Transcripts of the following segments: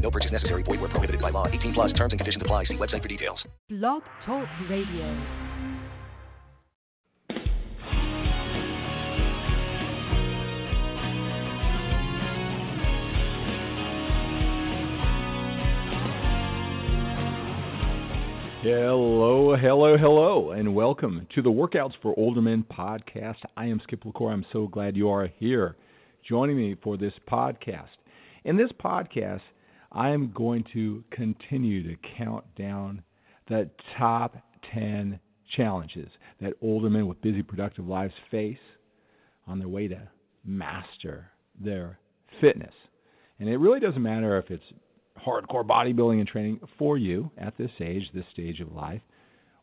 No purchase necessary. Void where prohibited by law. 18 plus terms and conditions apply. See website for details. Blog Talk Radio. Hello, hello, hello, and welcome to the Workouts for Older Men podcast. I am Skip La Cour. I'm so glad you are here joining me for this podcast. In this podcast, I am going to continue to count down the top 10 challenges that older men with busy, productive lives face on their way to master their fitness. And it really doesn't matter if it's hardcore bodybuilding and training for you at this age, this stage of life,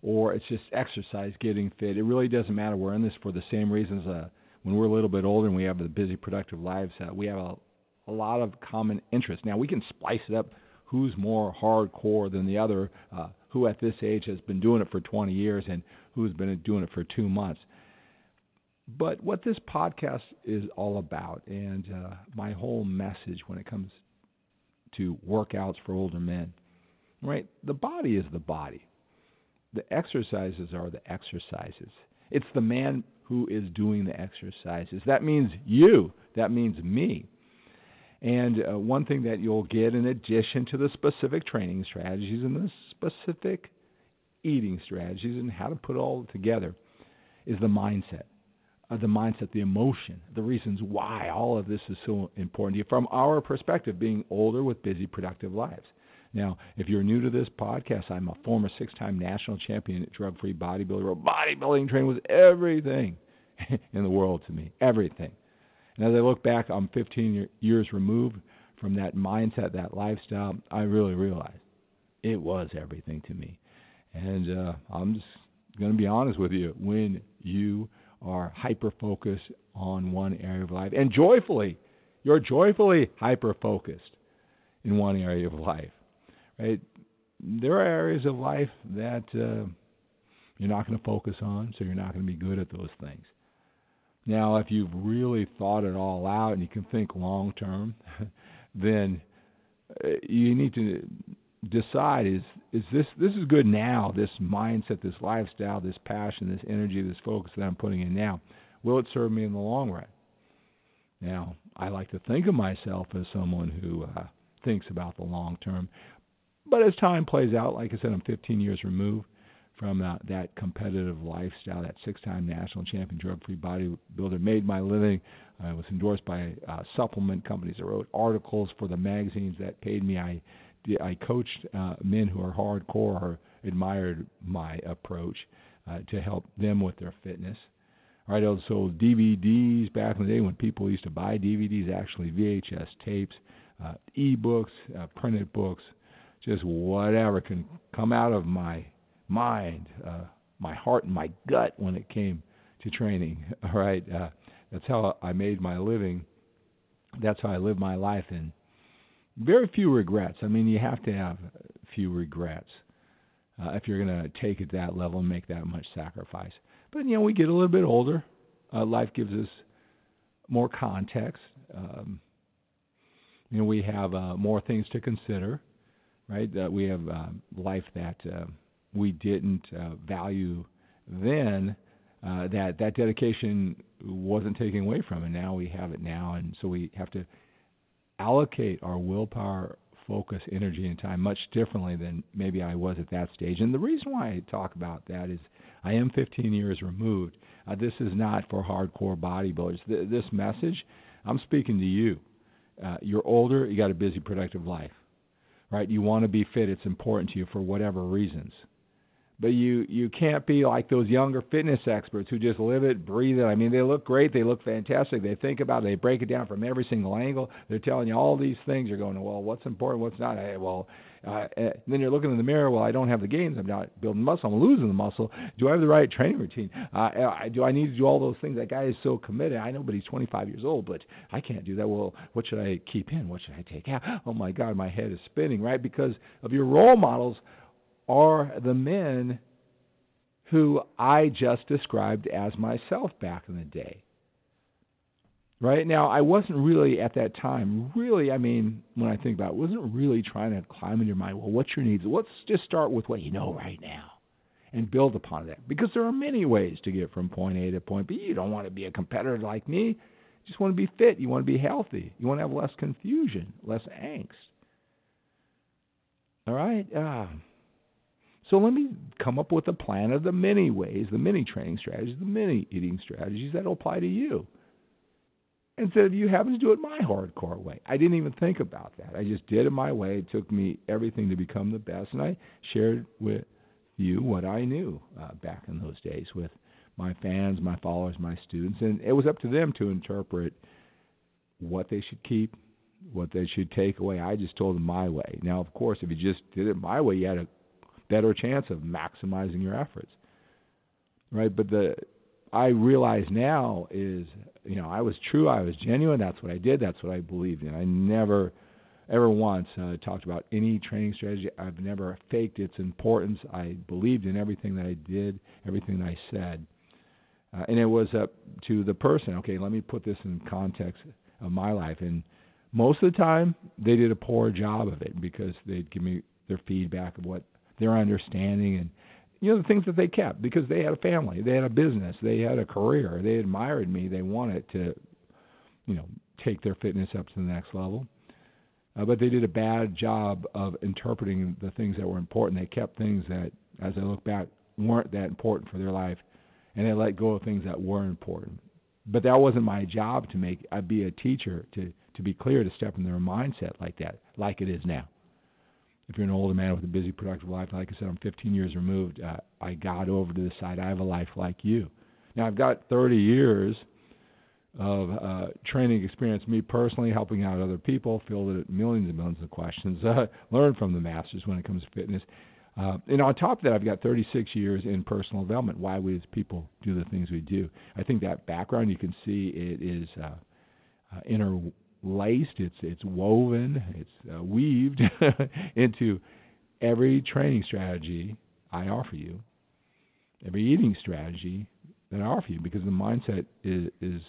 or it's just exercise, getting fit. It really doesn't matter. We're in this for the same reasons. Uh, when we're a little bit older and we have the busy, productive lives, uh, we have a, a lot of common interests. Now we can splice it up. Who's more hardcore than the other? Uh, who at this age has been doing it for 20 years and who's been doing it for two months? But what this podcast is all about, and uh, my whole message when it comes to workouts for older men. Right? The body is the body. The exercises are the exercises. It's the man who is doing the exercises. That means you. That means me. And uh, one thing that you'll get in addition to the specific training strategies and the specific eating strategies and how to put all together is the mindset uh, the mindset, the emotion, the reasons why all of this is so important to you from our perspective, being older with busy, productive lives. Now, if you're new to this podcast, I'm a former six time national champion drug free bodybuilder. Bodybuilding training was everything in the world to me, everything. And as I look back, I'm 15 years removed from that mindset, that lifestyle. I really realized it was everything to me. And uh, I'm just going to be honest with you. When you are hyper focused on one area of life. And joyfully, you're joyfully hyper focused in one area of life. Right? There are areas of life that uh, you're not going to focus on, so you're not going to be good at those things. Now, if you've really thought it all out and you can think long term, then uh, you need to decide is is this this is good now this mindset this lifestyle this passion this energy this focus that i'm putting in now. Will it serve me in the long run? Now i like to think of myself as someone who uh, thinks about the long term but as time plays out like i said i'm 15 years removed from uh, that competitive lifestyle that six time national champion drug free bodybuilder made my living. I was endorsed by uh, supplement companies. I wrote articles for the magazines that paid me. I I coached uh, men who are hardcore or admired my approach uh, to help them with their fitness. Right, I also DVDs back in the day when people used to buy DVDs, actually VHS tapes, uh, e-books, uh, printed books, just whatever can come out of my mind, uh, my heart, and my gut when it came to training. All right, uh, that's how I made my living. That's how I live my life, and very few regrets. I mean, you have to have few regrets uh, if you're going to take it that level and make that much sacrifice. But you know, we get a little bit older. Uh, life gives us more context. Um, you know, we have uh, more things to consider, right? Uh, we have uh, life that uh, we didn't uh, value then. Uh, that that dedication wasn't taken away from, and now we have it now, and so we have to allocate our willpower, focus, energy, and time much differently than maybe I was at that stage. And the reason why I talk about that is I am 15 years removed. Uh, this is not for hardcore bodybuilders. Th- this message, I'm speaking to you. Uh, you're older, you got a busy, productive life, right? You want to be fit. It's important to you for whatever reasons but you you can't be like those younger fitness experts who just live it, breathe it. I mean, they look great, they look fantastic, they think about it, they break it down from every single angle. They're telling you all these things. You're going, well, what's important, what's not? Hey, well, Uh, and then you're looking in the mirror. Well, I don't have the gains. I'm not building muscle. I'm losing the muscle. Do I have the right training routine? Uh, do I need to do all those things? That guy is so committed. I know, but he's 25 years old. But I can't do that. Well, what should I keep in? What should I take out? Oh my God, my head is spinning. Right, because of your role models are the men who I just described as myself back in the day. Right now, I wasn't really at that time, really, I mean, when I think about it, wasn't really trying to climb in your mind, well, what's your needs? Let's just start with what you know right now and build upon that. Because there are many ways to get from point A to point B. You don't want to be a competitor like me. You just want to be fit. You want to be healthy. You want to have less confusion, less angst. All right? Uh, so let me come up with a plan of the many ways, the many training strategies, the many eating strategies that will apply to you instead of you having to do it my hardcore way. I didn't even think about that. I just did it my way. It took me everything to become the best, and I shared with you what I knew uh, back in those days with my fans, my followers, my students, and it was up to them to interpret what they should keep, what they should take away. I just told them my way. Now, of course, if you just did it my way, you had a better chance of maximizing your efforts. Right? But the I realize now is, you know, I was true, I was genuine. That's what I did. That's what I believed in. I never, ever once uh, talked about any training strategy. I've never faked its importance. I believed in everything that I did, everything that I said, uh, and it was up to the person. Okay, let me put this in context of my life. And most of the time, they did a poor job of it because they'd give me their feedback of what their understanding and you know the things that they kept because they had a family, they had a business, they had a career, they admired me, they wanted to, you know, take their fitness up to the next level. Uh, but they did a bad job of interpreting the things that were important. They kept things that, as I look back, weren't that important for their life, and they let go of things that were important. But that wasn't my job to make. I'd be a teacher to to be clear to step in their mindset like that, like it is now if you're an older man with a busy, productive life, like I said, I'm 15 years removed. Uh, I got over to the side. I have a life like you. Now I've got 30 years of uh, training experience, me personally helping out other people, fielded millions and millions of questions, uh, learned from the masters when it comes to fitness. Uh, and on top of that, I've got 36 years in personal development. Why we as people do the things we do. I think that background you can see it is uh, uh, laced, it's it's woven, it's uh, weaved into every training strategy I offer you, every eating strategy that I offer you, because the mindset is is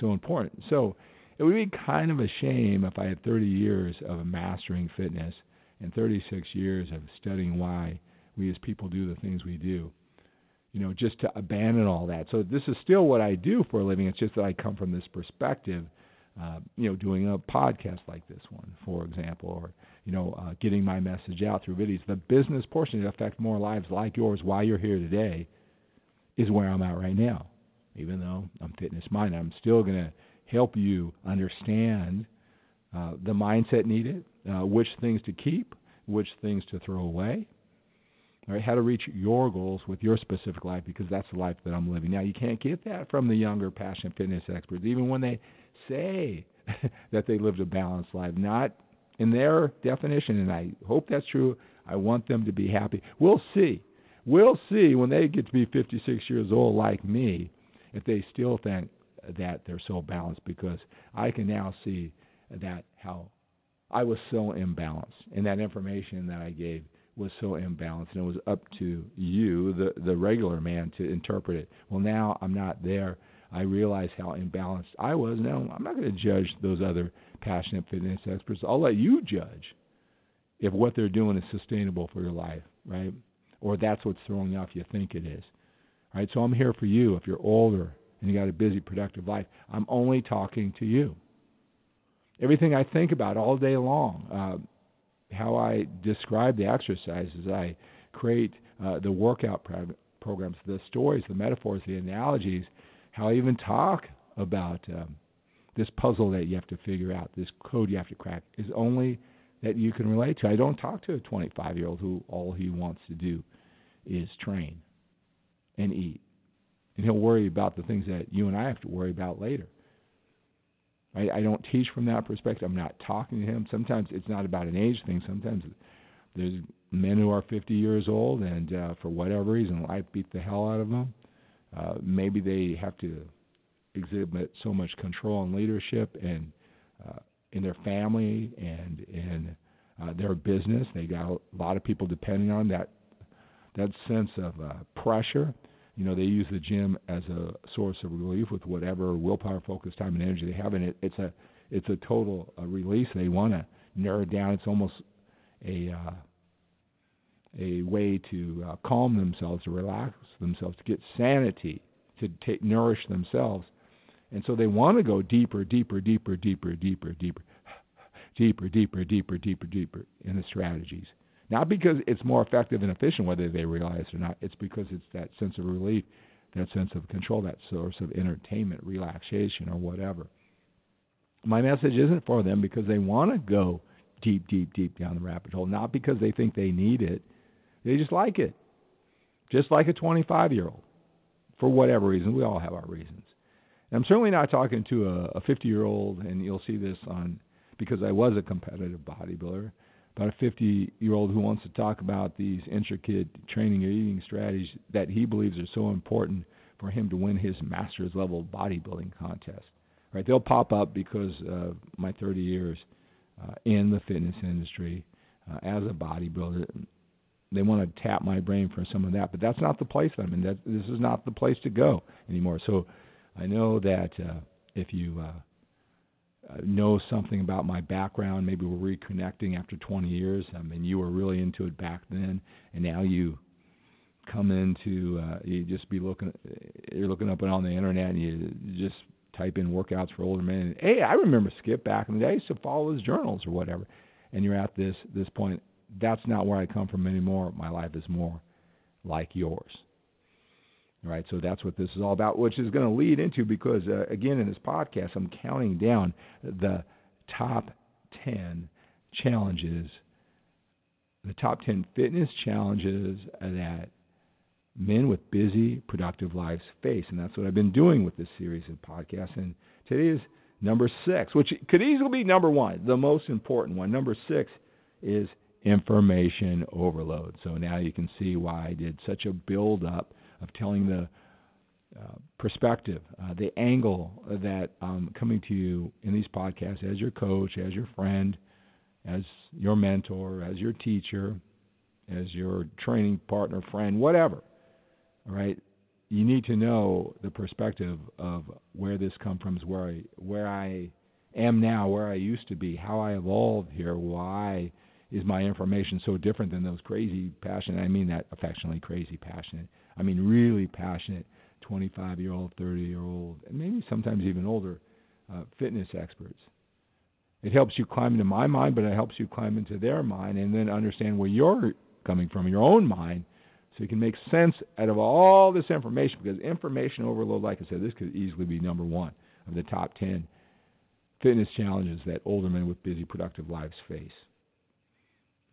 so important. So it would be kind of a shame if I had 30 years of mastering fitness and 36 years of studying why we as people do the things we do. You know, just to abandon all that. So this is still what I do for a living. It's just that I come from this perspective uh, you know, doing a podcast like this one, for example, or you know, uh, getting my message out through videos. The business portion to affect more lives like yours while you're here today is where I'm at right now. Even though I'm fitness minded, I'm still going to help you understand uh, the mindset needed, uh, which things to keep, which things to throw away, right? How to reach your goals with your specific life because that's the life that I'm living. Now, you can't get that from the younger, passionate fitness experts, even when they say that they lived a balanced life, not in their definition, and I hope that's true. I want them to be happy. We'll see. We'll see when they get to be 56 years old, like me, if they still think that they're so balanced, because I can now see that how I was so imbalanced, and that information that I gave was so imbalanced, and it was up to you, the the regular man, to interpret it. Well, now I'm not there. I realize how imbalanced I was. Now, I'm not going to judge those other passionate fitness experts. I'll let you judge if what they're doing is sustainable for your life, right? Or that's what's throwing off you think it is. Right? So I'm here for you if you're older and you got a busy, productive life. I'm only talking to you. Everything I think about all day long, uh, how I describe the exercises, I create uh, the workout prog- programs, the stories, the metaphors, the analogies, how I even talk about um, this puzzle that you have to figure out, this code you have to crack, is only that you can relate to. I don't talk to a 25 year old who all he wants to do is train and eat. And he'll worry about the things that you and I have to worry about later. I, I don't teach from that perspective. I'm not talking to him. Sometimes it's not about an age thing. Sometimes there's men who are 50 years old, and uh, for whatever reason, life beat the hell out of them. Uh, maybe they have to exhibit so much control and leadership and uh, in their family and in uh, their business. They got a lot of people depending on that that sense of uh, pressure. You know, they use the gym as a source of relief with whatever willpower, focus, time, and energy they have, and it, it's a it's a total uh, release. They want to narrow it down. It's almost a uh, a way to uh, calm themselves, to relax themselves, to get sanity, to take, nourish themselves. And so they want to go deeper, deeper, deeper, deeper, deeper, deeper, deeper, deeper, deeper, deeper, deeper in the strategies. Not because it's more effective and efficient, whether they realize it or not. It's because it's that sense of relief, that sense of control, that source of entertainment, relaxation, or whatever. My message isn't for them because they want to go deep, deep, deep down the rabbit hole, not because they think they need it. They just like it. Just like a 25 year old. For whatever reason. We all have our reasons. And I'm certainly not talking to a 50 year old, and you'll see this on because I was a competitive bodybuilder, about a 50 year old who wants to talk about these intricate training or eating strategies that he believes are so important for him to win his master's level bodybuilding contest. Right? They'll pop up because of my 30 years uh, in the fitness industry uh, as a bodybuilder. They want to tap my brain for some of that, but that's not the place I'm in. That this is not the place to go anymore. So I know that uh, if you uh, uh, know something about my background, maybe we're reconnecting after 20 years. I mean, you were really into it back then, and now you come into uh, you just be looking you're looking up on the internet and you just type in workouts for older men. And, hey, I remember Skip back in the day. I used to follow his journals or whatever. And you're at this this point. That's not where I come from anymore. My life is more like yours. All right, so that's what this is all about, which is going to lead into because uh, again in this podcast I'm counting down the top 10 challenges, the top 10 fitness challenges that men with busy, productive lives face. And that's what I've been doing with this series of podcasts. And today is number six, which could easily be number one, the most important one. Number six is information overload. So now you can see why I did such a build up of telling the uh, perspective, uh, the angle that I'm coming to you in these podcasts as your coach, as your friend, as your mentor, as your teacher, as your training partner, friend, whatever right? You need to know the perspective of where this comes from, where I where I am now, where I used to be, how I evolved here, why is my information so different than those crazy passionate I mean that affectionately crazy passionate. I mean really passionate 25 year old, 30 year old, and maybe sometimes even older uh, fitness experts. It helps you climb into my mind, but it helps you climb into their mind and then understand where you're coming from, your own mind, so you can make sense out of all this information because information overload, like I said, this could easily be number one of the top 10 fitness challenges that older men with busy, productive lives face.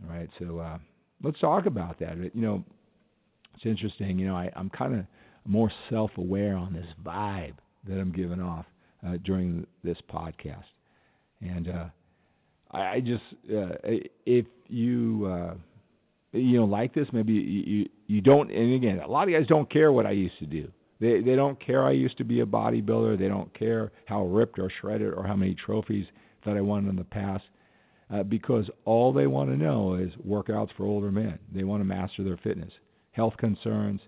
Right, so uh, let's talk about that. You know, it's interesting. You know, I, I'm kind of more self aware on this vibe that I'm giving off uh, during this podcast. And uh, I, I just, uh, if you uh, you know like this maybe you you don't and again a lot of guys don't care what i used to do they they don't care i used to be a bodybuilder they don't care how ripped or shredded or how many trophies that i won in the past uh, because all they want to know is workouts for older men. They want to master their fitness. Health concerns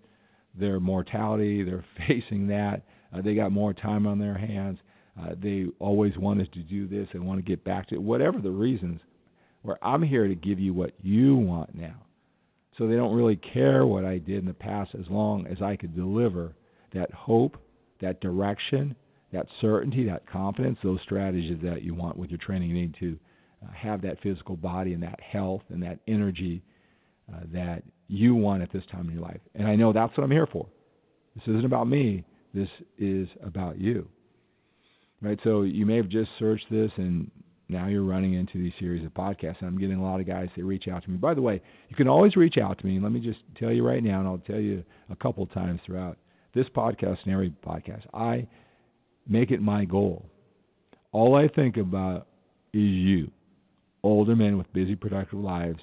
their mortality they're facing that. Uh, they got more time on their hands. Uh, they always wanted to do this. They want to get back to it whatever the reasons where i'm here to give you what you want now. So they don't really care what I did in the past as long as I could deliver that hope, that direction, that certainty, that confidence, those strategies that you want with your training. You need to have that physical body and that health and that energy uh, that you want at this time in your life. And I know that's what I'm here for. This isn't about me. This is about you. Right? So you may have just searched this and now you're running into these series of podcasts. And I'm getting a lot of guys that reach out to me. By the way, you can always reach out to me. Let me just tell you right now, and I'll tell you a couple times throughout this podcast and every podcast. I make it my goal. All I think about is you, older men with busy, productive lives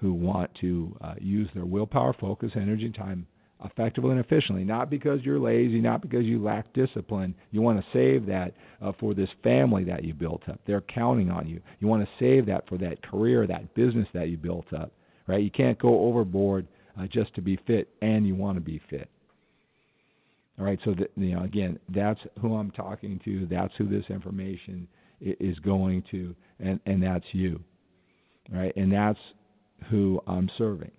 who want to uh, use their willpower, focus, energy, and time effectively and efficiently. Not because you're lazy, not because you lack discipline. You want to save that uh, for this family that you built up. They're counting on you. You want to save that for that career, that business that you built up. Right? You can't go overboard uh, just to be fit, and you want to be fit. All right. So that, you know, again, that's who I'm talking to. That's who this information is going to, and and that's you. Right? And that's who I'm serving.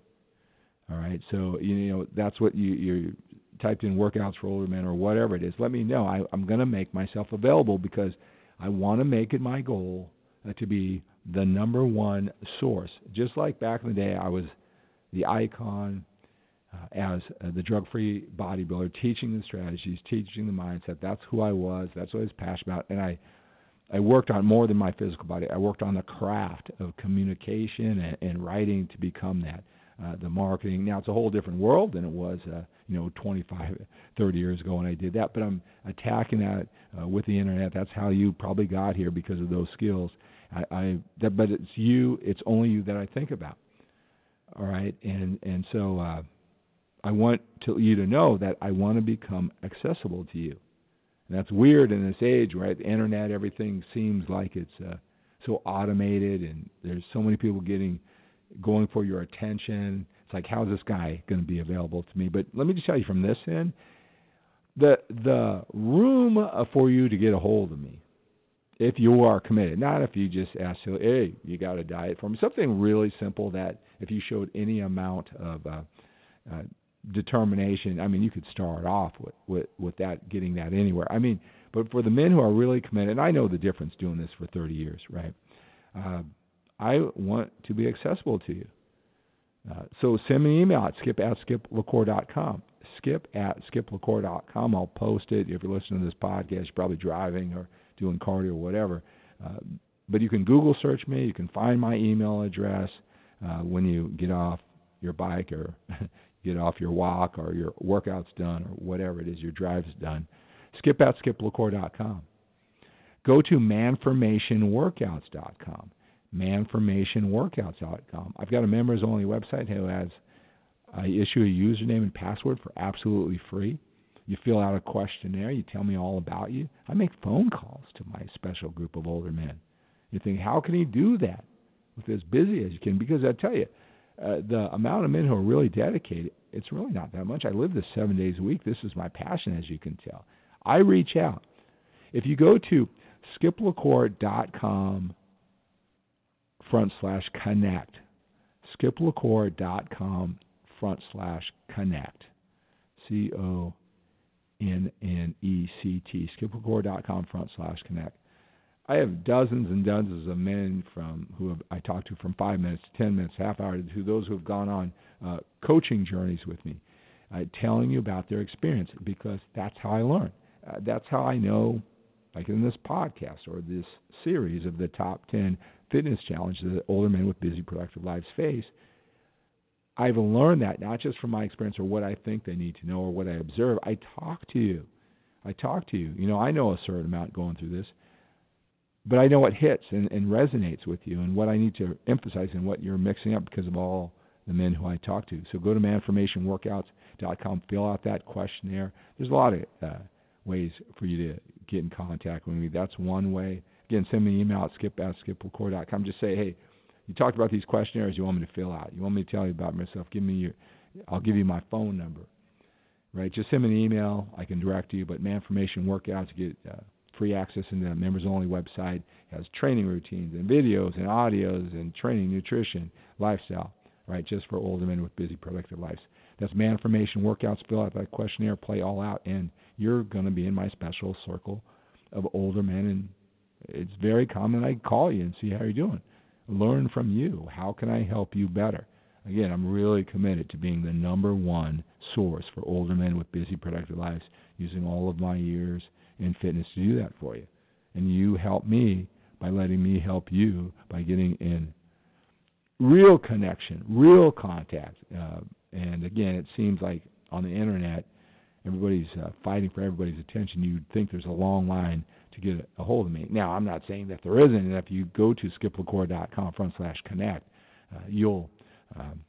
All right, so you know that's what you you typed in workouts for older men or whatever it is. Let me know. I, I'm going to make myself available because I want to make it my goal uh, to be the number one source. Just like back in the day, I was the icon uh, as uh, the drug-free bodybuilder, teaching the strategies, teaching the mindset. That's who I was. That's what I was passionate about, and I. I worked on more than my physical body. I worked on the craft of communication and, and writing to become that uh, the marketing. Now it's a whole different world than it was, uh, you know, 25, 30 years ago when I did that. But I'm attacking that uh, with the internet. That's how you probably got here because of those skills. I, I that, but it's you. It's only you that I think about. All right, and and so uh, I want to, you to know that I want to become accessible to you. And that's weird in this age, right? The internet, everything seems like it's uh, so automated, and there's so many people getting going for your attention. It's like, how's this guy going to be available to me? But let me just tell you from this end, the the room for you to get a hold of me, if you are committed, not if you just ask, hey, you got a diet for me, something really simple that if you showed any amount of uh, uh, determination, I mean, you could start off with, with with that, getting that anywhere. I mean, but for the men who are really committed, and I know the difference doing this for 30 years, right? Uh, I want to be accessible to you. Uh, so send me an email at skip at skiplacour.com. Skip at skiplacour.com. I'll post it. If you're listening to this podcast, you're probably driving or doing cardio or whatever. Uh, but you can Google search me. You can find my email address uh, when you get off your bike or get off your walk or your workout's done or whatever it is, your drive's done. Skip at skiplacour.com. Go to manformationworkouts.com manformationworkouts.com. I've got a members only website who has I issue a username and password for absolutely free. You fill out a questionnaire, you tell me all about you. I make phone calls to my special group of older men. You think, how can he do that with as busy as you can? Because I tell you, uh, the amount of men who are really dedicated, it's really not that much. I live this seven days a week. This is my passion, as you can tell. I reach out. If you go to skiplacour.com front slash connect. skiplacour.com front slash connect. C O N N E C T. skiplacour.com front slash connect. I have dozens and dozens of men from who have, I talked to from five minutes, to ten minutes, half hour to those who have gone on uh, coaching journeys with me, uh, telling you about their experience because that's how I learn. Uh, that's how I know, like in this podcast or this series of the top ten fitness challenges that older men with busy, productive lives face. I've learned that not just from my experience or what I think they need to know or what I observe. I talk to you. I talk to you. You know, I know a certain amount going through this, but I know what hits and, and resonates with you and what I need to emphasize and what you're mixing up because of all the men who I talk to. So go to manformationworkouts.com, fill out that questionnaire. There's a lot of uh, ways for you to get in contact with me. That's one way. Again, send me an email at skip at skiplacour.com. Just say, hey, you talked about these questionnaires you want me to fill out. You want me to tell you about myself. Give me your, I'll give you my phone number. Right? Just send me an email. I can direct you. But Manformation Workouts get uh, free access in the members only website. It has training routines and videos and audios and training, nutrition, lifestyle. Right? Just for older men with busy, productive lives. That's Manformation Workouts. Fill out that questionnaire, play all out, and you're going to be in my special circle of older men and it's very common I call you and see how you're doing. Learn from you. How can I help you better? Again, I'm really committed to being the number one source for older men with busy, productive lives, using all of my years in fitness to do that for you. And you help me by letting me help you by getting in real connection, real contact. Uh, and again, it seems like on the internet, everybody's uh, fighting for everybody's attention. You'd think there's a long line to get a hold of me. Now, I'm not saying that there isn't, and if you go to skiplacour.com front slash connect, uh, you'll um,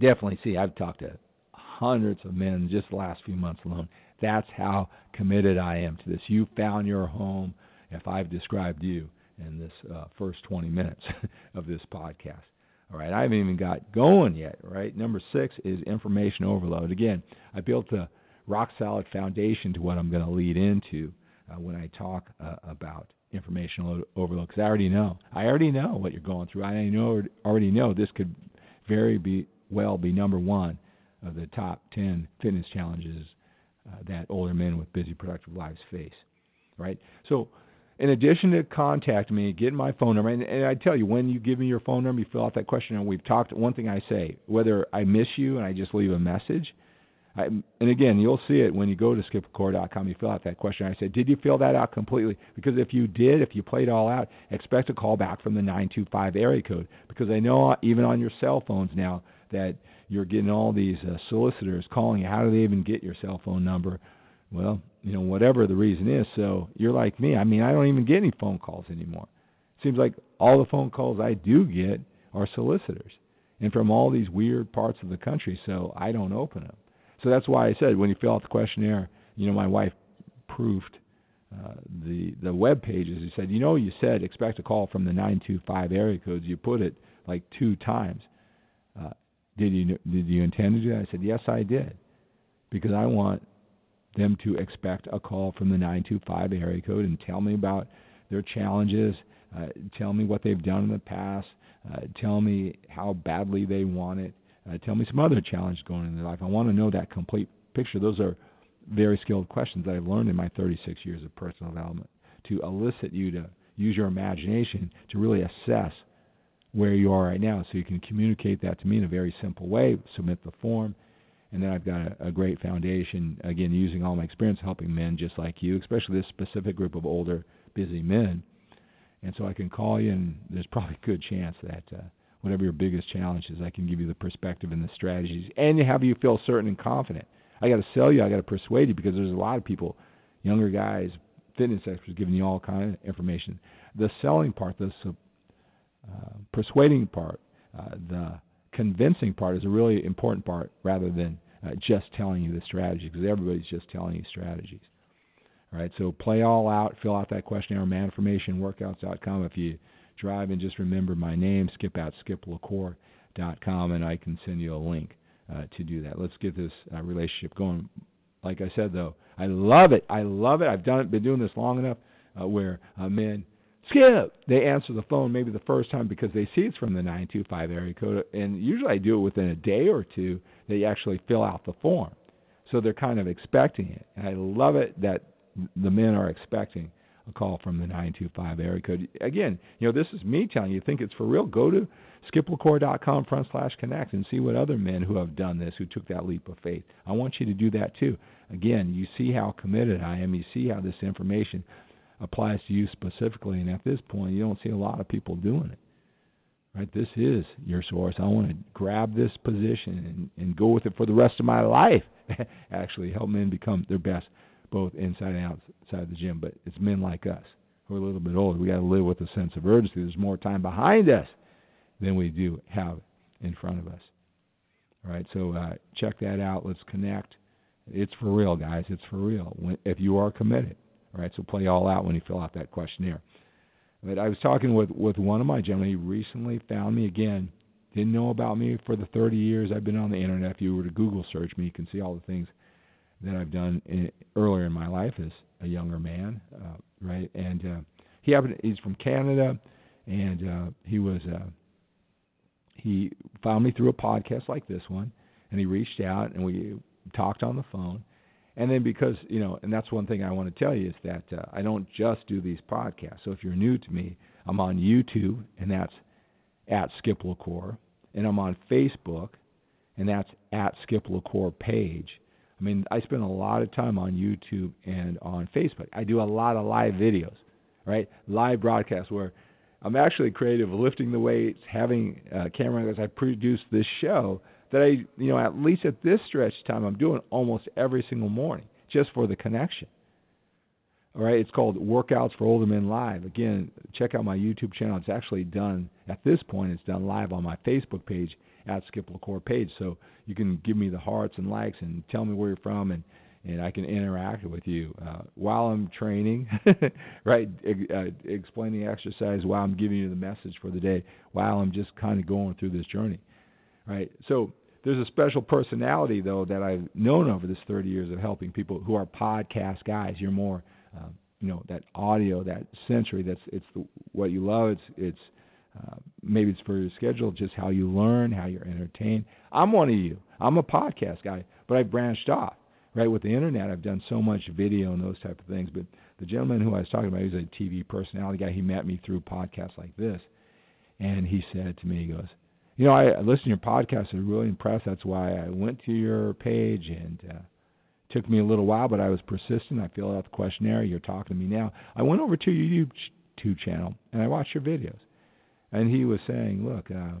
definitely see. I've talked to hundreds of men just the last few months alone. That's how committed I am to this. You found your home if I've described you in this uh, first 20 minutes of this podcast. All right, I haven't even got going yet. Right, number six is information overload. Again, I built a rock solid foundation to what I'm going to lead into uh, when I talk uh, about information overload. Because I already know, I already know what you're going through. I know already know this could very be well be number one of the top 10 fitness challenges uh, that older men with busy, productive lives face. Right? So, in addition to contact me, get my phone number, and, and I tell you, when you give me your phone number, you fill out that questionnaire. We've talked. One thing I say, whether I miss you and I just leave a message, I, and again, you'll see it when you go to skiplacour.com. You fill out that question. I said, did you fill that out completely? Because if you did, if you played all out, expect a call back from the 925 area code. Because I know even on your cell phones now that you're getting all these uh, solicitors calling you. How do they even get your cell phone number? Well, you know, whatever the reason is. So you're like me. I mean, I don't even get any phone calls anymore. Seems like all the phone calls I do get are solicitors and from all these weird parts of the country. So I don't open them. So that's why I said when you fill out the questionnaire, you know, my wife proofed uh, the the web pages. He said, you know, you said expect a call from the 925 area codes. You put it like two times. Uh, did you did you intend to do that? I said, yes, I did, because I want them to expect a call from the 925 area code and tell me about their challenges, uh, tell me what they've done in the past, uh, tell me how badly they want it, uh, tell me some other challenges going in their life. I want to know that complete picture. Those are very skilled questions that I've learned in my 36 years of personal development to elicit you to use your imagination to really assess where you are right now so you can communicate that to me in a very simple way, submit the form, and then I've got a, a great foundation, again, using all my experience helping men just like you, especially this specific group of older, busy men. And so I can call you, and there's probably a good chance that uh, whatever your biggest challenge is, I can give you the perspective and the strategies, and have you feel certain and confident. I got to sell you, I got to persuade you because there's a lot of people, younger guys, fitness experts, giving you all kind of information. The selling part, the uh, persuading part, uh, the convincing part is a really important part rather than uh, just telling you the strategy because everybody's just telling you strategies. All right, so play all out, fill out that questionnaire, manformationworkouts.com. If you drive and just remember my name, skip at skiplacour.com, and I can send you a link uh, to do that. Let's get this uh, relationship going. Like I said, though, I love it. I love it. I've done it, been doing this long enough uh, where uh, men Skip. They answer the phone maybe the first time because they see it's from the 925 area code, and usually I do it within a day or two. They actually fill out the form, so they're kind of expecting it. And I love it that the men are expecting a call from the 925 area code. Again, you know, this is me telling you, think it's for real. Go to skiplacour.com front slash connect and see what other men who have done this, who took that leap of faith. I want you to do that too. Again, you see how committed I am. You see how this information applies to you specifically. And at this point, you don't see a lot of people doing it. Right? This is your source. I want to grab this position and, and go with it for the rest of my life. Actually, help men become their best, both inside and outside the gym. But it's men like us who are a little bit older. We got to live with a sense of urgency. There's more time behind us than we do have in front of us. All right, so uh, check that out. Let's connect. It's for real, guys. It's for real. When, if you are committed, right, so play all out when you fill out that questionnaire. But I was talking with with one of my gentlemen. He recently found me again. Didn't know about me for the 30 years I've been on the internet. If you were to Google search me, you can see all the things that I've done in, earlier in my life as a younger man, uh, right? And uh, he happened. He's from Canada, and uh, he was uh, he found me through a podcast like this one, and he reached out and we talked on the phone and then because you know, and that's one thing I want to tell you is that uh, I don't just do these podcasts. So if you're new to me, I'm on YouTube, and that's at Skip La Cour, and I'm on Facebook, and that's at Skip La Cour page. I mean, I spend a lot of time on YouTube and on Facebook. I do a lot of live videos, right? Live broadcasts where I'm actually creative, lifting the weights, having uh, camera as I produce this show that I, you know, at least at this stretch time, I'm doing almost every single morning just for the connection. All right, it's called Workouts for Older Men Live. Again, check out my YouTube channel. It's actually done at this point. It's done live on my Facebook page at Skip La Cour page, so you can give me the hearts and likes and tell me where you're from and and I can interact with you uh, while I'm training, right? Uh, explaining exercise while I'm giving you the message for the day, while I'm just kind of going through this journey, right? So there's a special personality though that I've known over this 30 years of helping people who are podcast guys. You're more, uh, you know, that audio, that sensory. That's it's the, what you love. It's it's uh, maybe it's for your schedule, just how you learn, how you're entertained. I'm one of you. I'm a podcast guy, but I branched off right with the internet i've done so much video and those type of things but the gentleman who i was talking about he's a tv personality guy he met me through podcasts like this and he said to me he goes you know i, I listened to your podcast i was really impressed that's why i went to your page and uh took me a little while but i was persistent i filled out the questionnaire you're talking to me now i went over to your youtube channel and i watched your videos and he was saying look uh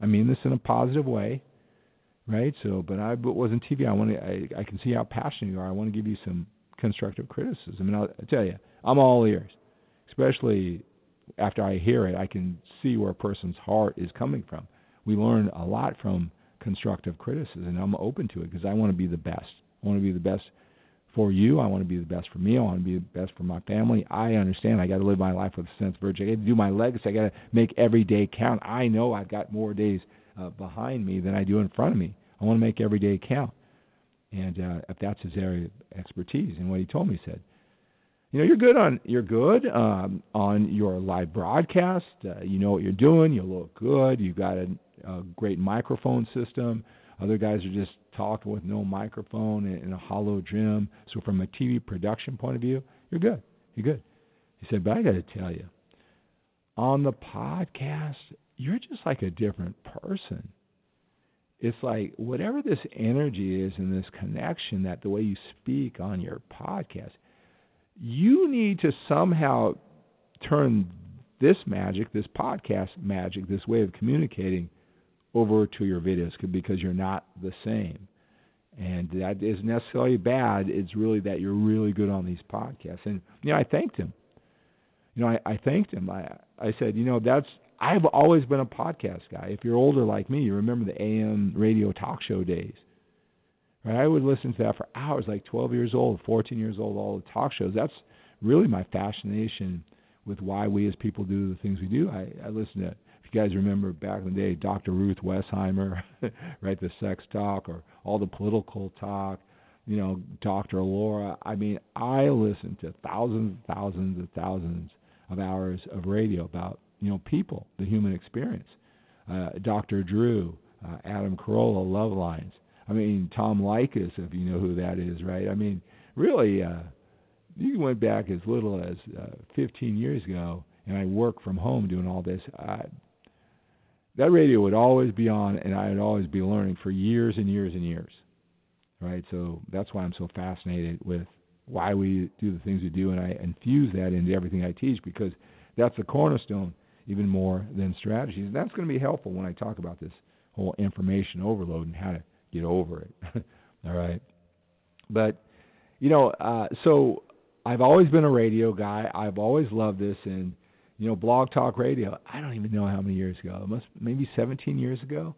i mean this in a positive way right? So, but I but wasn't TV. I want to. I, I can see how passionate you are. I want to give you some constructive criticism, and I'll, I'll tell you, I'm all ears. Especially after I hear it, I can see where a person's heart is coming from. We learn a lot from constructive criticism, and I'm open to it because I want to be the best. I want to be the best for you. I want to be the best for me. I want to be the best for my family. I understand I got to live my life with a sense of urgency. I got to do my legacy. I got to make every day count. I know I've got more days uh, behind me than I do in front of me. I want to make every day count. And uh, if that's his area of expertise, and what he told me, he said, you know, you're good on you're good um, on your live broadcast. Uh, you know what you're doing. You look good. You've got a, a great microphone system. Other guys are just talking with no microphone in, in a hollow gym. So from a TV production point of view, you're good. You're good. He said, but I got to tell you, on the podcast, you're just like a different person it's like whatever this energy is and this connection that the way you speak on your podcast, you need to somehow turn this magic, this podcast magic, this way of communicating over to your videos because you're not the same. And that isn't necessarily bad. It's really that you're really good on these podcasts. And you know, I thanked him. You know, I, I thanked him. I I said, you know, that's I've always been a podcast guy. If you're older like me, you remember the AM radio talk show days. Right? I would listen to that for hours, like 12 years old, 14 years old, all the talk shows. That's really my fascination with why we as people do the things we do. I, I listen to, if you guys remember back in the day, Dr. Ruth Westheimer, right, the sex talk or all the political talk, you know, Dr. Laura. I mean, I listen to thousands and thousands and thousands of hours of radio about you know people, the human experience. Uh, Dr. Drew, uh, Adam Carolla, Love Lines. I mean Tom Leykis, if you know who that is, right? I mean, really, uh, you went back as little as uh, 15 years ago, and I work from home doing all this. I, that radio would always be on, and I would always be learning for years and years and years, right? So that's why I'm so fascinated with why we do the things we do, and I infuse that into everything I teach because that's the cornerstone even more than strategies. And that's going to be helpful when I talk about this whole information overload and how to get over it. All right. But, you know, uh, so I've always been a radio guy. I've always loved this. And, you know, Blog Talk Radio, I don't even know how many years ago. It must maybe 17 years ago.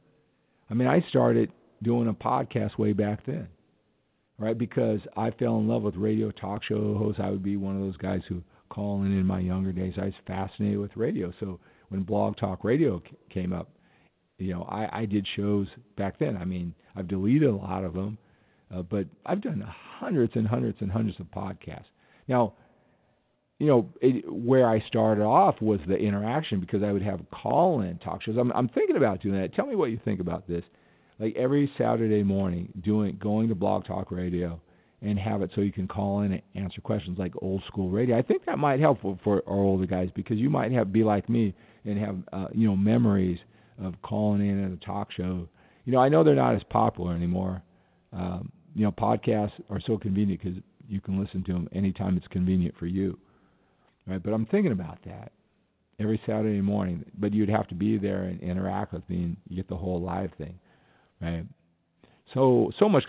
I mean, I started doing a podcast way back then, right? Because I fell in love with radio talk show hosts. I would be one of those guys who calling in my younger days. I was fascinated with radio. So when Blog Talk Radio came up, you know, I, I did shows back then. I mean, I've deleted a lot of them, uh, but I've done hundreds and hundreds and hundreds of podcasts. Now, you know, it, where I started off was the interaction because I would have call-in talk shows. I'm, I'm thinking about doing that. Tell me what you think about this. Like every Saturday morning, doing going to Blog Talk Radio and have it so you can call in and answer questions like old school radio. I think that might help for, for our older guys because you might have be like me and have uh, you know memories of calling in at a talk show. You know, I know they're not as popular anymore. Um, you know, podcasts are so convenient because you can listen to them anytime it's convenient for you. Right? But I'm thinking about that every Saturday morning. But you'd have to be there and interact with me, and you get the whole live thing, right? so so much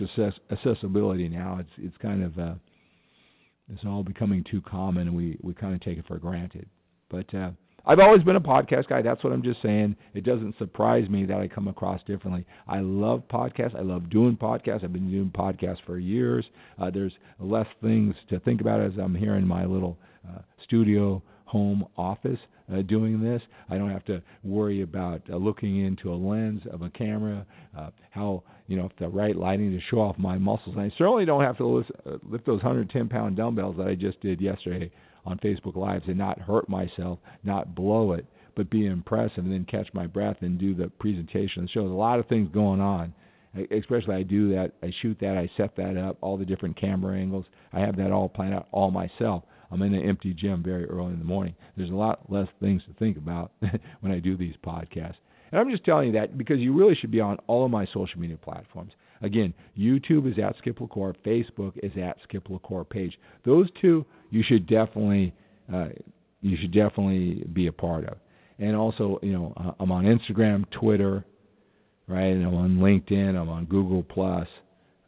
accessibility now. It's it's kind of uh, it's all becoming too common, and we we kind of take it for granted. But uh, I've always been a podcast guy. That's what I'm just saying. It doesn't surprise me that I come across differently. I love podcasts. I love doing podcasts. I've been doing podcasts for years. Uh, there's less things to think about as I'm here in my little uh, studio home office uh, doing this. I don't have to worry about uh, looking into a lens of a camera, uh, how you know if the right lighting to show off my muscles. And I certainly don't have to lift, uh, lift those 110 pound dumbbells that I just did yesterday on Facebook Lives and not hurt myself, not blow it, but be impressive and then catch my breath and do the presentation. It shows a lot of things going on. Especially, I do that. I shoot that. I set that up. All the different camera angles. I have that all planned out all myself. I'm in an empty gym very early in the morning. There's a lot less things to think about when I do these podcasts. And I'm just telling you that because you really should be on all of my social media platforms. Again, YouTube is at Skip LaCour, Facebook is at Skip LaCour page. Those two you should definitely uh, you should definitely be a part of. And also, you know, uh, I'm on Instagram, Twitter, right? And I'm on LinkedIn, I'm on Google Plus,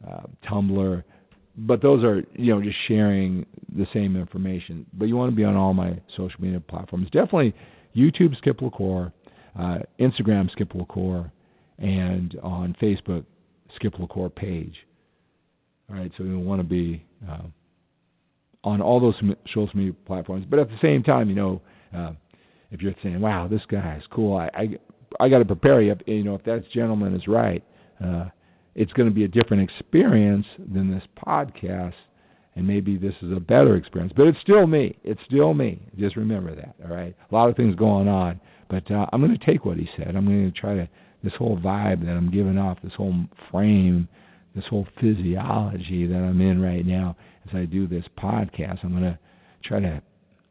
uh, Tumblr but those are you know just sharing the same information. But you want to be on all my social media platforms. Definitely YouTube Skip LaCour, uh, Instagram Skip LaCour, and on Facebook Skip LaCour page. All right, so you want to be uh, on all those social media platforms. But at the same time, you know, uh, if you're saying, "Wow, this guy is cool," I I, I got to prepare you. You know, if that gentleman is right. Uh, it's going to be a different experience than this podcast, and maybe this is a better experience. But it's still me. It's still me. Just remember that. All right. A lot of things going on, but uh, I'm going to take what he said. I'm going to try to this whole vibe that I'm giving off, this whole frame, this whole physiology that I'm in right now as I do this podcast. I'm going to try to,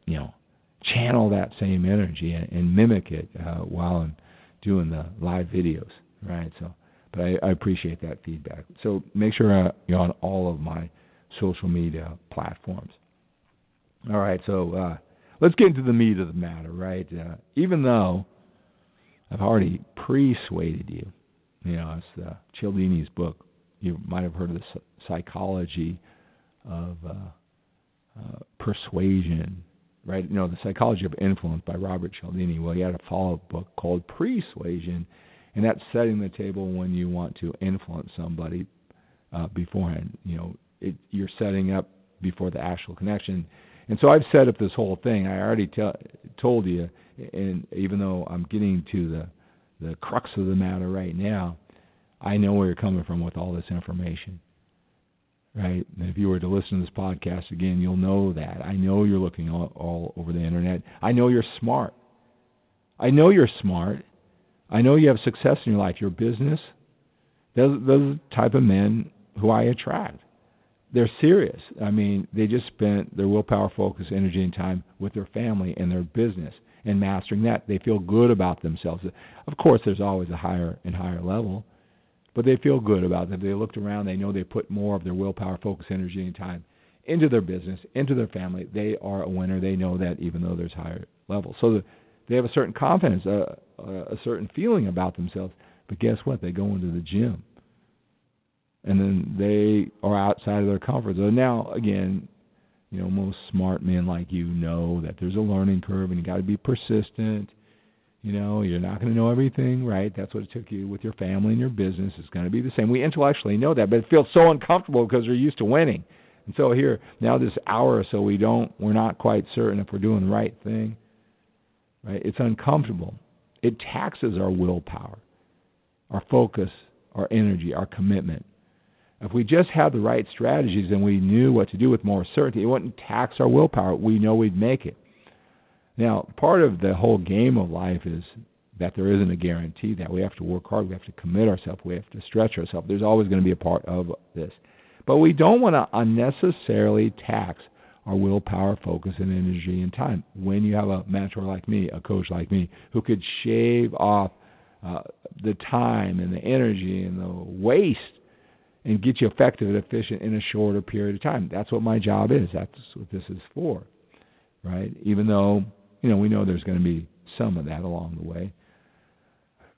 you know, channel that same energy and, and mimic it uh, while I'm doing the live videos. Right. So but I, I appreciate that feedback. So make sure uh, you're on all of my social media platforms. All right, so uh, let's get into the meat of the matter, right? Uh, even though I've already persuaded you, you know, it's uh, Cialdini's book. You might have heard of the psychology of uh, uh, persuasion, right? You know, the psychology of influence by Robert Cialdini. Well, he had a follow-up book called Pre-Suasion, and that's setting the table when you want to influence somebody uh, beforehand. You know, it, you're setting up before the actual connection. And so I've set up this whole thing. I already te- told you, and even though I'm getting to the the crux of the matter right now, I know where you're coming from with all this information. Right? And if you were to listen to this podcast again, you'll know that. I know you're looking all, all over the internet. I know you're smart. I know you're smart I know you have success in your life, your business. Those, those type of men who I attract. They're serious. I mean, they just spent their willpower, focus, energy, and time with their family and their business and mastering that. They feel good about themselves. Of course, there's always a higher and higher level, but they feel good about it. They looked around, they know they put more of their willpower, focus, energy, and time into their business, into their family. They are a winner. They know that even though there's higher levels. So the, they have a certain confidence, a, a certain feeling about themselves. But guess what? They go into the gym, and then they are outside of their comfort zone. Now, again, you know, most smart men like you know that there's a learning curve, and you got to be persistent. You know, you're not going to know everything, right? That's what it took you with your family and your business. It's going to be the same. We intellectually know that, but it feels so uncomfortable because we're used to winning. And so here, now this hour or so, we don't, we're not quite certain if we're doing the right thing right? It's uncomfortable. It taxes our willpower, our focus, our energy, our commitment. If we just had the right strategies and we knew what to do with more certainty, it wouldn't tax our willpower. We know we'd make it. Now, part of the whole game of life is that there isn't a guarantee that we have to work hard, we have to commit ourselves, we have to stretch ourselves. There's always going to be a part of this. But we don't want to unnecessarily tax our willpower, focus, and energy and time. When you have a mentor like me, a coach like me, who could shave off uh, the time and the energy and the waste and get you effective and efficient in a shorter period of time. That's what my job is. That's what this is for, right? Even though you know we know there's going to be some of that along the way.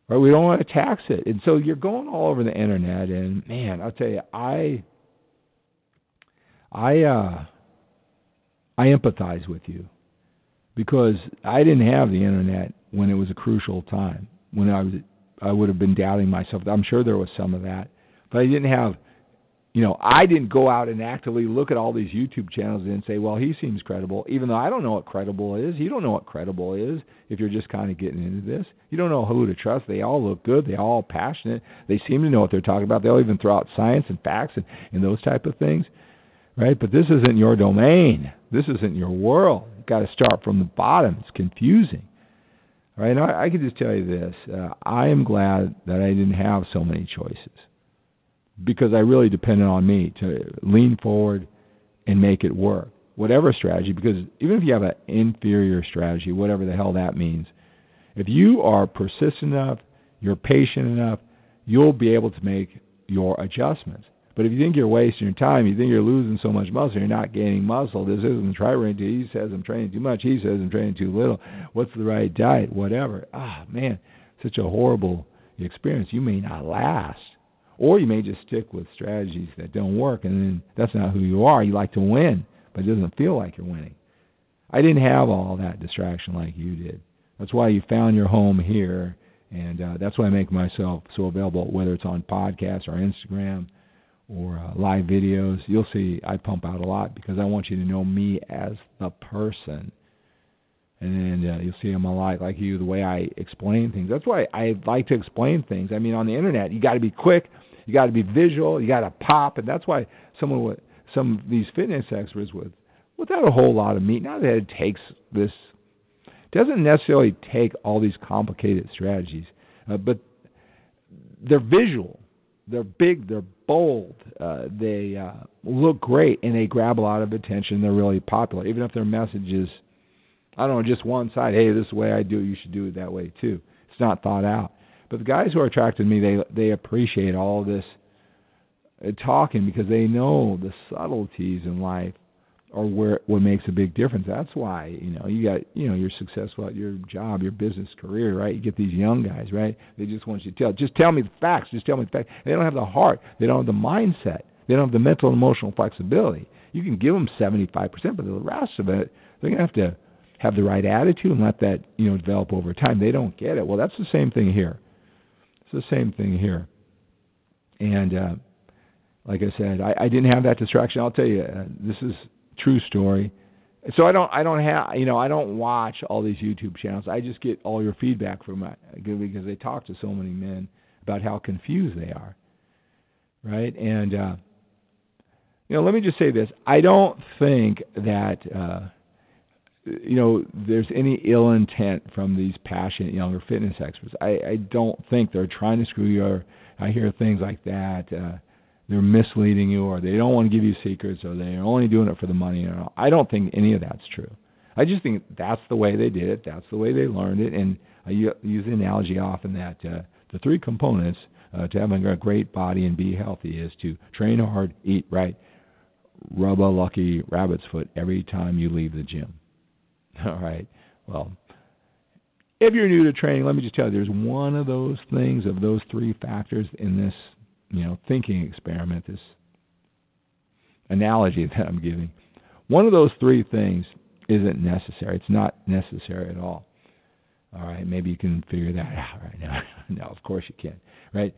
Right, we don't want to tax it, and so you're going all over the internet, and man, I'll tell you, I, I, uh, I empathize with you because I didn't have the internet when it was a crucial time when I was I would have been doubting myself. I'm sure there was some of that, but I didn't have you know, I didn't go out and actively look at all these YouTube channels and say, well, he seems credible, even though I don't know what credible is. You don't know what credible is if you're just kind of getting into this. You don't know who to trust. They all look good. They all passionate. They seem to know what they're talking about. They'll even throw out science and facts and, and those type of things, right? But this isn't your domain. This isn't your world. You've got to start from the bottom. It's confusing. Right? And I, I could just tell you this. Uh, I am glad that I didn't have so many choices because I really depended on me to lean forward and make it work. Whatever strategy, because even if you have an inferior strategy, whatever the hell that means, if you are persistent enough, you're patient enough, you'll be able to make your adjustments. But if you think you're wasting your time, you think you're losing so much muscle, you're not gaining muscle. This isn't try range. He says I'm training too much. He says I'm training too little. What's the right diet? Whatever. Ah, man, such a horrible experience. You may not last. Or you may just stick with strategies that don't work, and then that's not who you are. You like to win, but it doesn't feel like you're winning. I didn't have all that distraction like you did. That's why you found your home here, and uh, that's why I make myself so available, whether it's on podcasts or Instagram or uh, live videos. You'll see I pump out a lot because I want you to know me as the person and then uh, you'll see I'm a lot like you the way I explain things. That's why I like to explain things. I mean, on the internet, you got to be quick, you got to be visual, you got to pop, and that's why someone with some of these fitness experts with without a whole lot of meat. Not that it takes this doesn't necessarily take all these complicated strategies, uh, but they're visual, they're big, they're bold, uh, they uh, look great, and they grab a lot of attention. They're really popular, even if their message is I don't know, just one side. Hey, this is the way I do it. You should do it that way too. It's not thought out. But the guys who are attracted to me, they they appreciate all this uh, talking because they know the subtleties in life are where what makes a big difference. That's why you know you got you know you're successful at your job, your business career, right? You get these young guys, right? They just want you to tell, just tell me the facts, just tell me the facts. They don't have the heart, they don't have the mindset, they don't have the mental and emotional flexibility. You can give them 75%, but the rest of it, they're gonna have to have the right attitude and let that you know develop over time. They don't get it. Well, that's the same thing here. It's the same thing here. And uh, like I said, I, I didn't have that distraction. I'll tell you, uh, this is true story. So I don't, I don't have, you know, I don't watch all these YouTube channels. I just get all your feedback from it because they talk to so many men about how confused they are, right? And uh, you know, let me just say this: I don't think that uh, you know, there's any ill intent from these passionate younger fitness experts. I, I don't think they're trying to screw you. Or I hear things like that. Uh, they're misleading you, or they don't want to give you secrets, or they're only doing it for the money. I don't think any of that's true. I just think that's the way they did it. That's the way they learned it. And I use the analogy often that uh, the three components uh, to having a great body and be healthy is to train hard, eat right, rub a lucky rabbit's foot every time you leave the gym. All right. Well, if you're new to training, let me just tell you, there's one of those things of those three factors in this, you know, thinking experiment, this analogy that I'm giving. One of those three things isn't necessary. It's not necessary at all. All right, maybe you can figure that out right now. no, of course you can, right?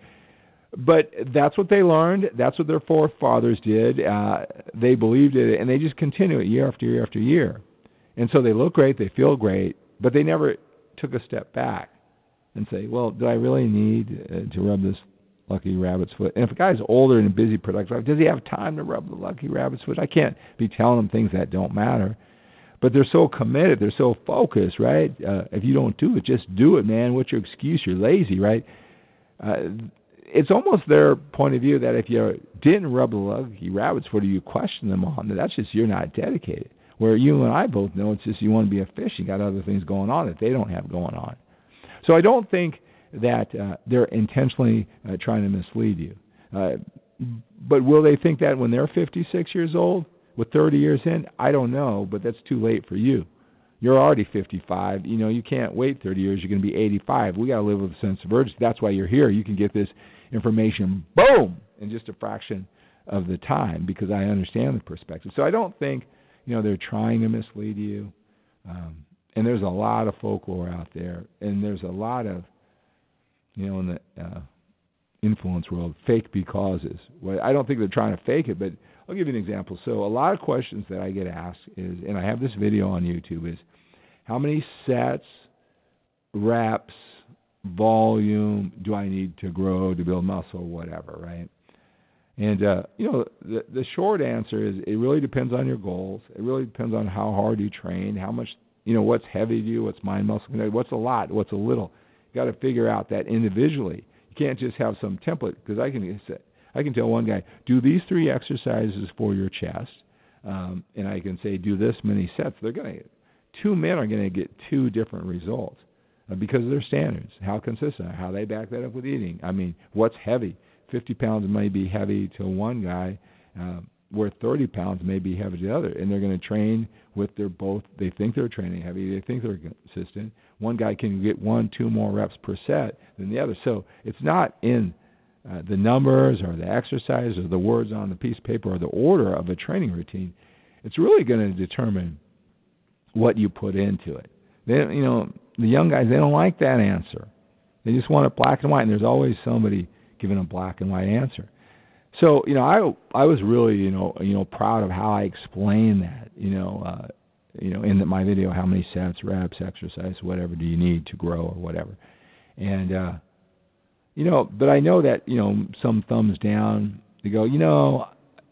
But that's what they learned. That's what their forefathers did. Uh, they believed it, and they just continue it year after year after year. And so they look great, they feel great, but they never took a step back and say, well, do I really need uh, to rub this lucky rabbit's foot? And if a guy's older and busy, productive, does he have time to rub the lucky rabbit's foot? I can't be telling him things that don't matter. But they're so committed, they're so focused, right? Uh, if you don't do it, just do it, man. What's your excuse? You're lazy, right? Uh, it's almost their point of view that if you didn't rub the lucky rabbit's foot, or you question them on, that's just you're not dedicated. Where you and I both know it's just you want to be a fish, you got other things going on that they don't have going on. So I don't think that uh, they're intentionally uh, trying to mislead you. Uh, but will they think that when they're 56 years old, with 30 years in? I don't know, but that's too late for you. You're already 55. You know, you can't wait 30 years. You're going to be 85. We got to live with a sense of urgency. That's why you're here. You can get this information, boom, in just a fraction of the time because I understand the perspective. So I don't think you know they're trying to mislead you. Um, and there's a lot of folklore out there, and there's a lot of, you know, in the uh, influence world, fake becauses. Well, I don't think they're trying to fake it, but I'll give you an example. So a lot of questions that I get asked is, and I have this video on YouTube, is how many sets, reps, volume do I need to grow to build muscle, whatever, right? And uh, you know, the the short answer is it really depends on your goals. It really depends on how hard you train, how much you know, what's heavy to you, what's mind muscle what's a lot, what's a little. Got to figure out that individually. You can't just have some template because I can I can tell one guy do these three exercises for your chest, um, and I can say do this many sets. They're going to two men are going to get two different results uh, because of their standards. How consistent? How they back that up with eating? I mean, what's heavy? 50 pounds may be heavy to one guy, uh, where 30 pounds may be heavy to the other. And they're going to train with their both. They think they're training heavy. They think they're consistent. One guy can get one, two more reps per set than the other. So it's not in uh, the numbers or the exercise or the words on the piece of paper or the order of a training routine. It's really going to determine what you put into it. They, you know, the young guys they don't like that answer. They just want it black and white, and there's always somebody giving a black and white answer. So you know, I I was really you know you know proud of how I explained that. You know, uh, you know in the, my video, how many sets, reps, exercise, whatever do you need to grow or whatever, and uh, you know, but I know that you know some thumbs down. They go, you know,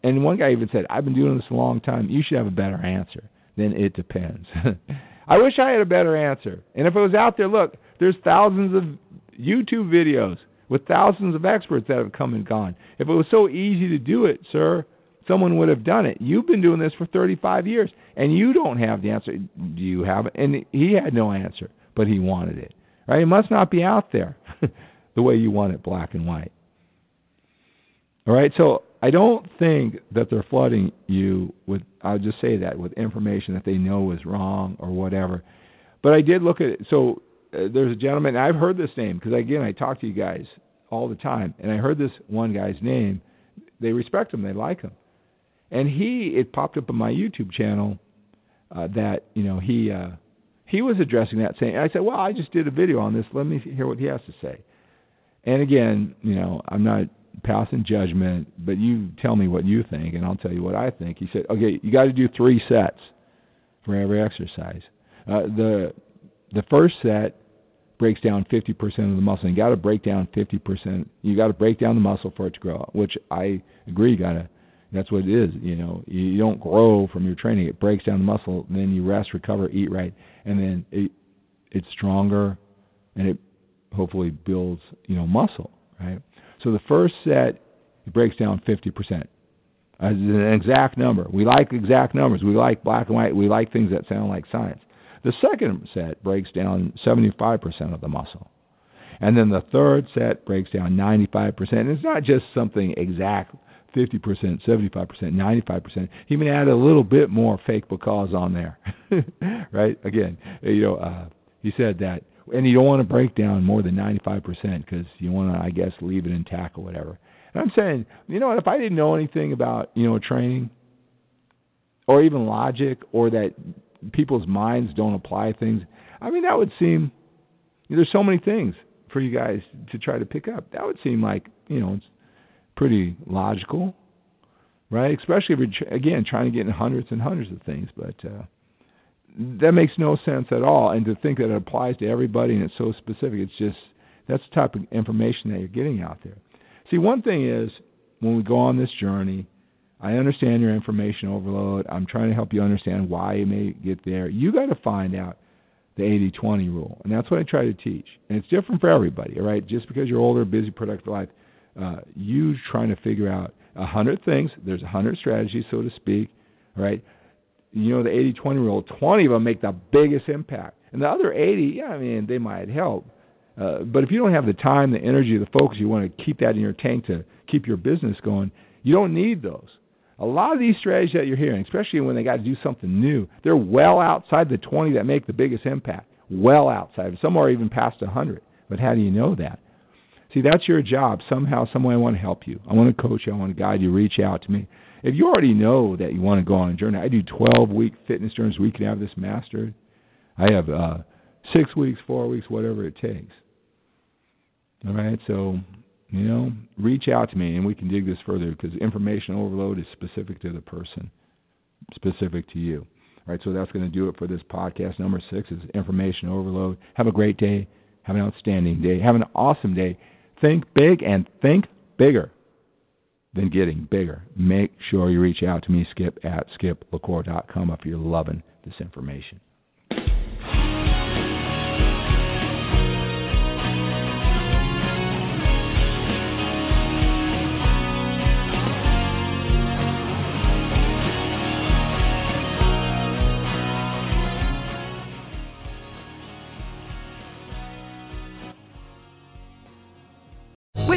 and one guy even said, I've been doing this a long time. You should have a better answer. Then it depends. I wish I had a better answer. And if it was out there, look, there's thousands of YouTube videos with thousands of experts that have come and gone. If it was so easy to do it, sir, someone would have done it. You've been doing this for 35 years, and you don't have the answer. Do you have it? And he had no answer, but he wanted it. Right? It must not be out there the way you want it, black and white. All right, so I don't think that they're flooding you with, I'll just say that, with information that they know is wrong or whatever. But I did look at it. So there's a gentleman, I've heard this name because, again, I talk to you guys all the time, and I heard this one guy's name. They respect him, they like him. And he, it popped up on my YouTube channel uh, that, you know, he, uh, he was addressing that, saying, I said, well, I just did a video on this. Let me hear what he has to say. And again, you know, I'm not passing judgment, but you tell me what you think, and I'll tell you what I think. He said, okay, you got to do three sets for every exercise. Uh, the the first set breaks down 50% of the muscle. You got to break down 50%. You got to break down the muscle for it to grow, which I agree. You got to. That's what it is. You know, you don't grow from your training. It breaks down the muscle. Then you rest, recover, eat right, and then it it's stronger, and it hopefully builds you know muscle. Right. So the first set it breaks down 50%. As an exact number. We like exact numbers. We like black and white. We like things that sound like science. The second set breaks down 75% of the muscle. And then the third set breaks down 95%. And it's not just something exact 50%, 75%, 95%. He may add a little bit more fake because on there. right? Again, you know, uh, he said that and you don't want to break down more than 95% because you want to, I guess, leave it intact or whatever. And I'm saying, you know what? If I didn't know anything about, you know, training or even logic or that people's minds don't apply things, I mean, that would seem there's so many things for you guys to try to pick up. That would seem like, you know, it's pretty logical, right? Especially if you're, again, trying to get in hundreds and hundreds of things. But, uh, that makes no sense at all. And to think that it applies to everybody and it's so specific, it's just that's the type of information that you're getting out there. See, one thing is when we go on this journey, I understand your information overload. I'm trying to help you understand why you may get there. You got to find out the 80-20 rule, and that's what I try to teach. And it's different for everybody, all right? Just because you're older, busy, productive life, uh, you trying to figure out a hundred things. There's a hundred strategies, so to speak, right? you know the 80-20 rule, 20 of them make the biggest impact, and the other 80, yeah, I mean they might help, uh, but if you don't have the time, the energy, the focus, you want to keep that in your tank to keep your business going. You don't need those. A lot of these strategies that you're hearing, especially when they got to do something new, they're well outside the 20 that make the biggest impact. Well outside. Some are even past 100. But how do you know that? See, that's your job. Somehow, some way, I want to help you. I want to coach you. I want to guide you. Reach out to me. If you already know that you want to go on a journey, I do 12 week fitness journeys. We can have this mastered. I have uh, six weeks, four weeks, whatever it takes. All right, so you know, reach out to me and we can dig this further because information overload is specific to the person, specific to you. All right, so that's going to do it for this podcast. Number six is information overload. Have a great day. Have an outstanding day. Have an awesome day. Think big and think bigger than getting bigger. Make sure you reach out to me, skip at skiplacour.com if you're loving this information.